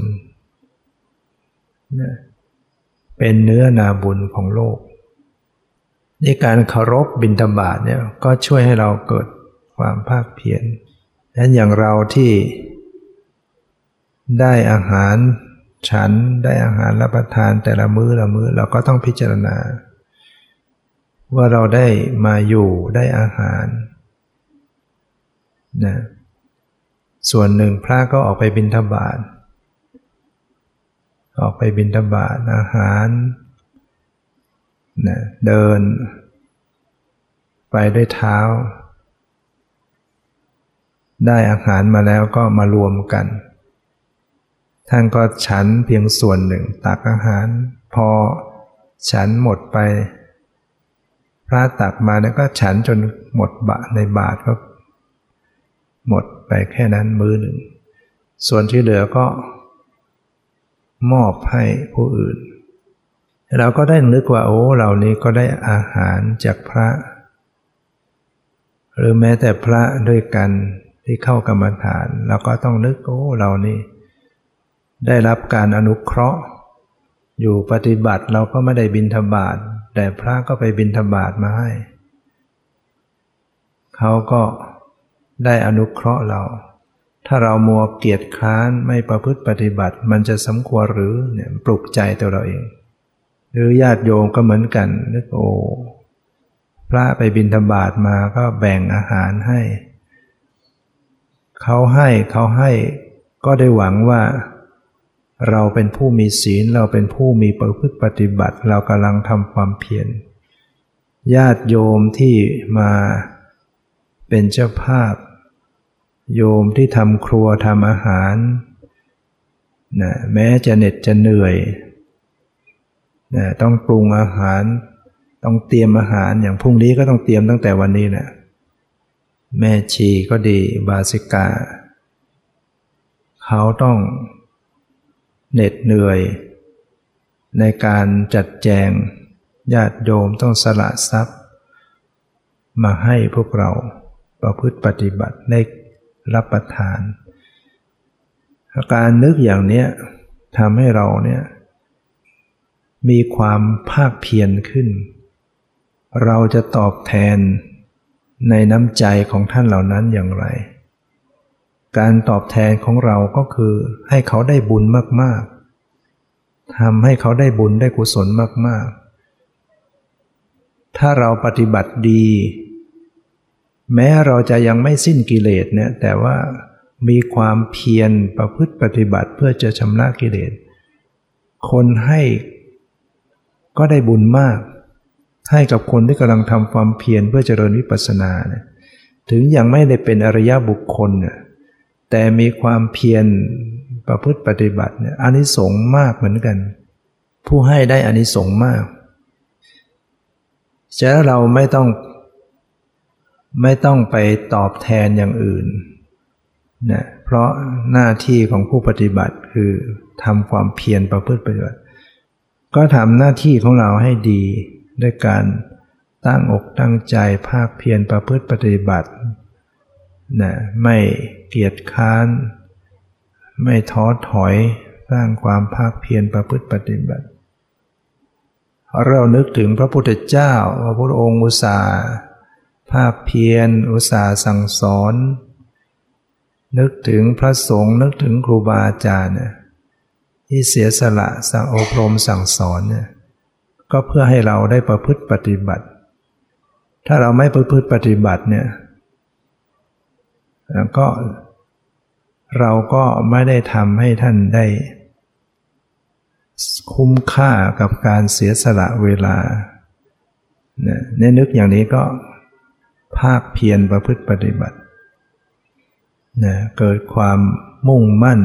เป็นเนื้อนาบุญของโลกในการเคารพบิณฑบาตเนี่ยก็ช่วยให้เราเกิดความภาคเพียรนั้นอย่างเราที่ ได้อาหารฉันได้อาหารรับประทานแต่ละมื้อละมื้อเราก็ต้องพิจารณา ว่าเราได้มาอยู่ได้อาหารนะส่วนหนึ่งพระก็ออกไปบิณฑบาตออกไปบิณฑบาตอาหารนะเดิน ไปด้วยเท้า ได้อาหารมาแล้วก็มารวมกัน ท่านก็ฉันเพียงส่วนหนึ่งตักอาหาร พอฉันหมดไป พระตักมาแล้วก็ฉันจนหมดบะในบาทก็ หมดไปแค่นั้นมือหนึ่ง ส่วนที่เหลือก็ มอบให้ผู้อื่น เราก็ได้นึกว่าโอ้เหล่านี้ก็ได้อาหารจากพระ หรือแม้แต่พระด้วยกันที่เข้ากรรมฐาน เราก็ต้องนึกโอ้เหล่านี้ ได้รับการอนุเคราะห์ อยู่ปฏิบัติเราก็ไม่ได้บินธบาตแต่พระก็ไปบินธบาตมาให้ เขาก็ได้อนุเคราะห์เรา ถ้าเรามัวเกียจค้านไม่ประพฤติปฏิบัติ มันจะสมควรหรือเนี่ยปลุกใจตัวเราเอง หรือญาติโยมก็เหมือนกันนึกโอ้พระไปบินธบาตมาก็แบ่งอาหารให้ เขาให้เขาให้ก็ได้หวังว่า เราเป็นผู้มีศีลเราเป็นผู้มีประพฤติปฏิบัติ เรากำลังทำความเพียรญาติโยมที่มาเป็นเจ้าภาพ โยมที่ทำครัวทำอาหารนะแม้จะเหน็ดจะเหนื่อยนะต้องปรุงอาหาร ต้องเตรียมอาหารอย่างพรุ่งนี้ก็ต้องเตรียมตั้งแต่วันนี้นะแม่ชีก็ดีบาสิกา เขาต้อง เหน็ดเหนื่อย ในการจัดแจงญาติโยมต้องสละทรัพย์ มาให้พวกเราประพฤติปฏิบัติในรับประทาน อาการนึกอย่างนี้ทำให้เราเนี่ยมีความภาคเพียรขึ้น เราจะตอบแทนในน้ำใจของท่านเหล่านั้นอย่างไร การตอบแทนของเราก็คือให้เขาได้บุญมากๆทำให้เขาได้บุญได้กุศลมากๆ ถ้าเราปฏิบัติดี แม้เราจะยังไม่สิ้นกิเลสเนี่ยแต่ว่ามีความเพียรประพฤติปฏิบัติเพื่อจะชำระกิเลส คนให้ก็ได้บุญมาก ให้กับคนที่กำลังทำความเพียรเพื่อเจริญวิปัสสนาเนี่ยถึงยังไม่ได้เป็นอริยบุคคลเนี่ย แต่มีความเพียรประพฤติปฏิบัติเนี่ยอานิสงส์มากเหมือนกัน ผู้ให้ได้อานิสงส์มากฉะนั้นเราไม่ต้อง ไม่ต้องไปตอบแทนอย่างอื่นนะเพราะหน้าที่ของผู้ปฏิบัติคือทำความเพียรประพฤติปฏิบัติ ก็ทำหน้าที่ของเราให้ดีด้วยการตั้งอกตั้งใจภาคเพียรประพฤติปฏิบัตินะไม่ เกียจค้าน ไม่ท้อถอยสร้างความภาคเพียรประพฤติปฏิบัติ เรานึกถึงพระพุทธเจ้าพระพุทธองค์อุตสาภาคเพียรอุตสาสั่งสอน นึกถึงพระสงฆ์นึกถึงครูบาอาจารย์เนี่ยที่เสียสละสั่งอบรมสั่งสอนเนี่ยก็เพื่อให้เราได้ประพฤติปฏิบัติ ถ้าเราไม่ประพฤติปฏิบัติเนี่ย ก็เราก็ไม่ได้ทำให้ท่านได้ คุ้มค่ากับการเสียสละเวลาในนึกอย่างนี้ก็ภาคเพียรประพฤติปฏิบัตินะเกิดความมุ่งมั่น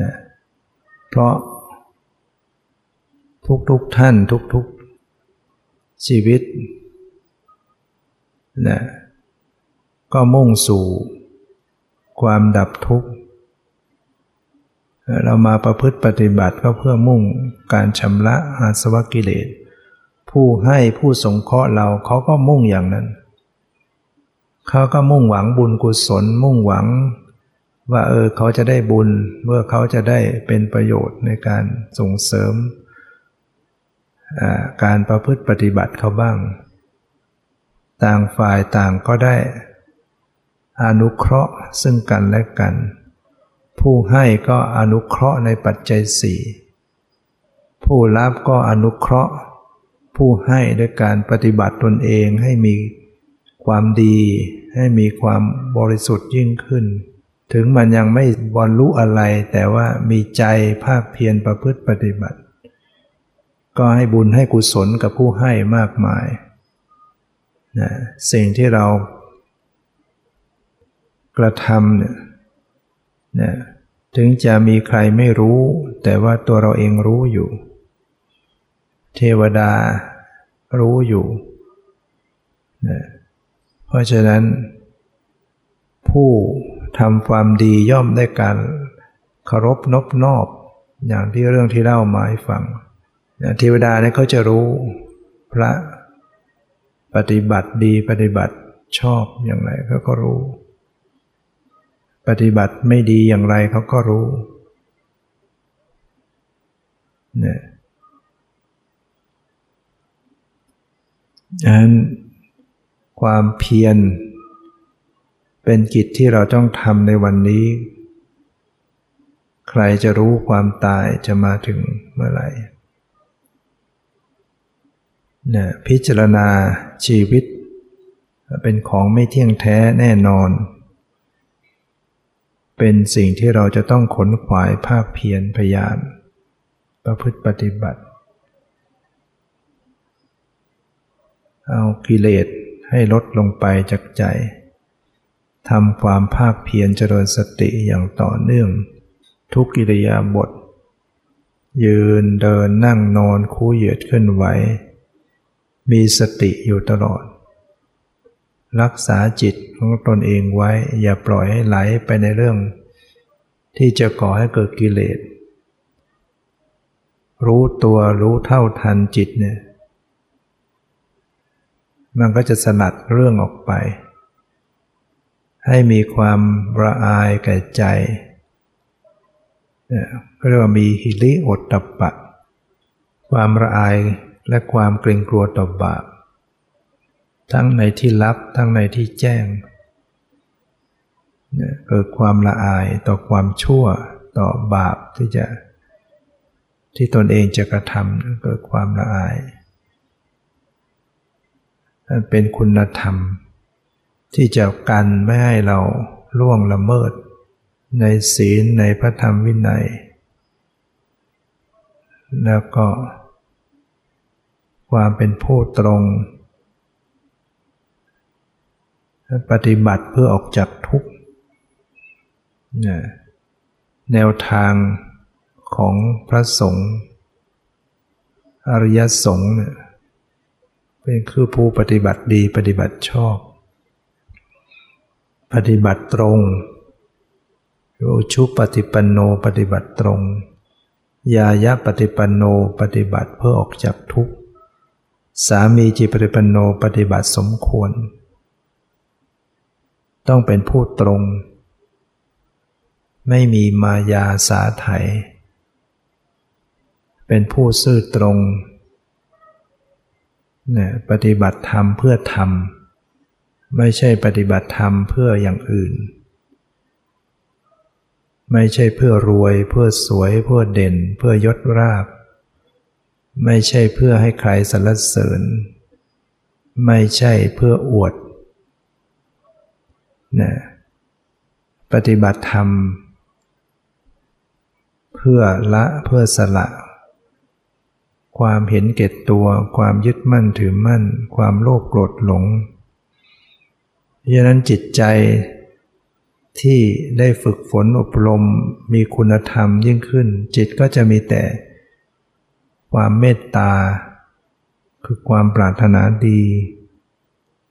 นะเพราะทุกๆทท่านทุกๆชีวิตนะ ก็มุ่งสู่ ความดับทุกข์ เรามาประพฤติปฏิบัติก็เพื่อมุ่งการชำระอาสวะกิเลส ผู้ให้ผู้สงเคราะห์เราเขาก็มุ่งอย่างนั้น เขาก็มุ่งหวังบุญกุศล มุ่งหวัง ว่าเออเขาจะได้บุญเมื่อเขาจะได้เป็นประโยชน์ในการส่งเสริม การประพฤติปฏิบัติเขาบ้าง ต่างฝ่ายต่างก็ได้ อนุเคราะห์ซึ่งกันและกัน ผู้ให้ก็อนุเคราะห์ในปัจจัยสี่ผู้รับก็อนุเคราะห์ ผู้ให้ด้วยการปฏิบัติตนเองให้มีความดี ให้มีความบริสุทธิ์ยิ่งขึ้น ถึงมันยังไม่บรรลุอะไร แต่ว่ามีใจภาคเพียรประพฤติปฏิบัติ ก็ให้บุญให้กุศลกับผู้ให้มากมายนะสิ่งที่เรา กระทำเนี่ยนะถึงจะมีใครไม่รู้ แต่ว่าตัวเราเองรู้อยู่ เทวดารู้อยู่นะเพราะฉะนั้น ผู้ทำความดีย่อมได้การเคารพนบนอบ อย่างที่เรื่องที่เล่ามาให้ฟังเทวดาเนี่ยเขาจะรู้พระปฏิบัติดีปฏิบัติชอบอย่างไรเขาก็รู้ ปฏิบัติไม่ดีอย่างไรเขาก็รู้เนี่ยดังนั้นความเพียรเป็นกิจที่เราต้องทำในวันนี้ ใครจะรู้ความตายจะมาถึงเมื่อไหร่เนี่ยพิจารณาชีวิต เป็นของไม่เที่ยงแท้แน่นอน เป็นสิ่งที่เราจะต้องขนขวายภาคเพียรพยายาม ประพฤติปฏิบัติ เอากิเลสให้ลดลงไปจากใจทำความภาคเพียรเจริญสติอย่างต่อเนื่อง ทุกกิริยาบท ยืนเดินนั่งนอนคู่เหยียดขึ้นไหว มีสติอยู่ตลอด รักษาจิตของตนเองไว้ อย่าปล่อยให้ไหลไปในเรื่อง ที่จะก่อให้เกิดกิเลส รู้ตัวรู้เท่าทันจิตเนี่ยมันก็จะสลัดเรื่องออกไป ให้มีความระอายแก่ใจก็เรียกว่ามีฮิริโอตตปะ ความระอายและความเกรงกลัวต่อบาป ทั้งในที่ลับทั้งในที่แจ้งเกิดความละอายต่อความชั่วต่อบาปที่จะ ที่ตนเองจะกระทำเกิดความละอายนั่นเป็นคุณธรรม ที่จะกันไม่ให้เราล่วงละเมิด ในศีลในพระธรรมวินัย แล้วก็ ความเป็นผู้ตรง ปฏิบัติเพื่อออกจากทุกข์แนวทางของพระสงฆ์อริยสงฆ์เนี่ยเป็นคือผู้ปฏิบัติดีปฏิบัติชอบ ปฏิบัติตรงอุชุปฏิปันโนปฏิบัติตรง ยายะปฏิปันโนปฏิบัติเพื่อออกจากทุกข์ สามีจิปฏิปันโนปฏิบัติสมควร ต้องเป็นผู้ตรง ไม่มีมายาสาไถ เป็นผู้ซื่อตรงเนี่ยปฏิบัติธรรมเพื่อธรรม ไม่ใช่ปฏิบัติธรรมเพื่ออย่างอื่น ไม่ใช่เพื่อรวยเพื่อสวยเพื่อเด่น เพื่อยศราบ ไม่ใช่เพื่อให้ใครสรรเสริญ ไม่ใช่เพื่ออวด นะปฏิบัติธรรม เพื่อละเพื่อสละ ความเห็นเก็ตัว ความยึดมั่นถือมั่น ความโลภโกรธหลงเพราะนั้นจิตใจที่ได้ฝึกฝนอบรมมีคุณธรรมยิ่งขึ้น จิตก็จะมีแต่ ความเมตตา คือความปรารถนาดี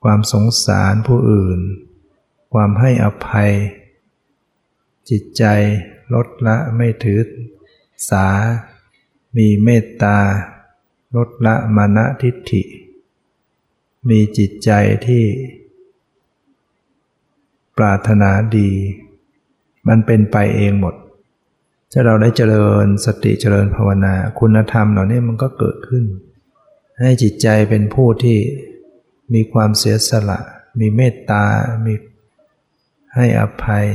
ความสงสารผู้อื่น ความให้อภัย จิตใจลดละไม่ถือสา มีเมตตา ลดละมานะทิฏฐิ มีจิตใจที่ ปรารถนาดี มันเป็นไปเองหมด ถ้าเราได้เจริญสติเจริญภาวนา คุณธรรมเหล่านี้มันก็เกิดขึ้น ให้จิตใจเป็นผู้ที่มีความเสียสละ มีเมตตา มี ให้อภัย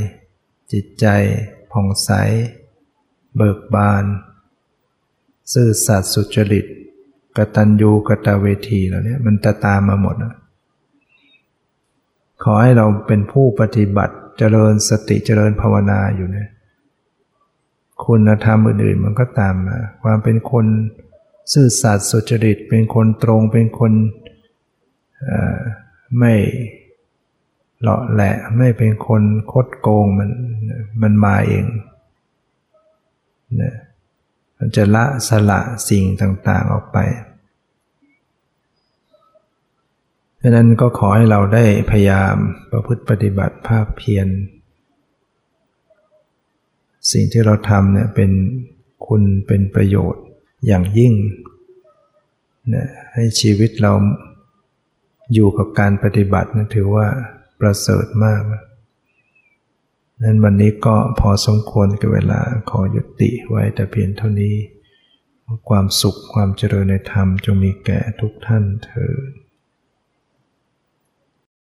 จิตใจ ผ่องใส เบิกบาน ซื่อสัตย์สุจริตกตัญญูกตเวทีเหล่านี้มันจะตามมาหมดนะขอให้เราเป็นผู้ปฏิบัติเจริญสติเจริญภาวนาอยู่นะคุณธรรมอื่นๆมันก็ตามมา ความเป็นคนซื่อสัตย์สุจริต เป็นคนตรงเป็นคนไม่ เลาะแหละไม่เป็นคนคดโกงมันมันมาเองนะมันจะละสละสิ่งต่างๆออกไปดังนั้นก็ขอให้เราได้พยายามประพฤติปฏิบัติภาพเพียรสิ่งที่เราทำเนี่ยเป็นคุณเป็นประโยชน์อย่างยิ่งนะให้ชีวิตเราอยู่กับการปฏิบัตินะถือว่า ประเสริฐมากนั้นวันนี้ก็พอสมควรกับเวลาขอยุติไว้แต่เพียงเท่านี้ ความสุขความเจริญในธรรมจงมีแก่ทุกท่านเถิด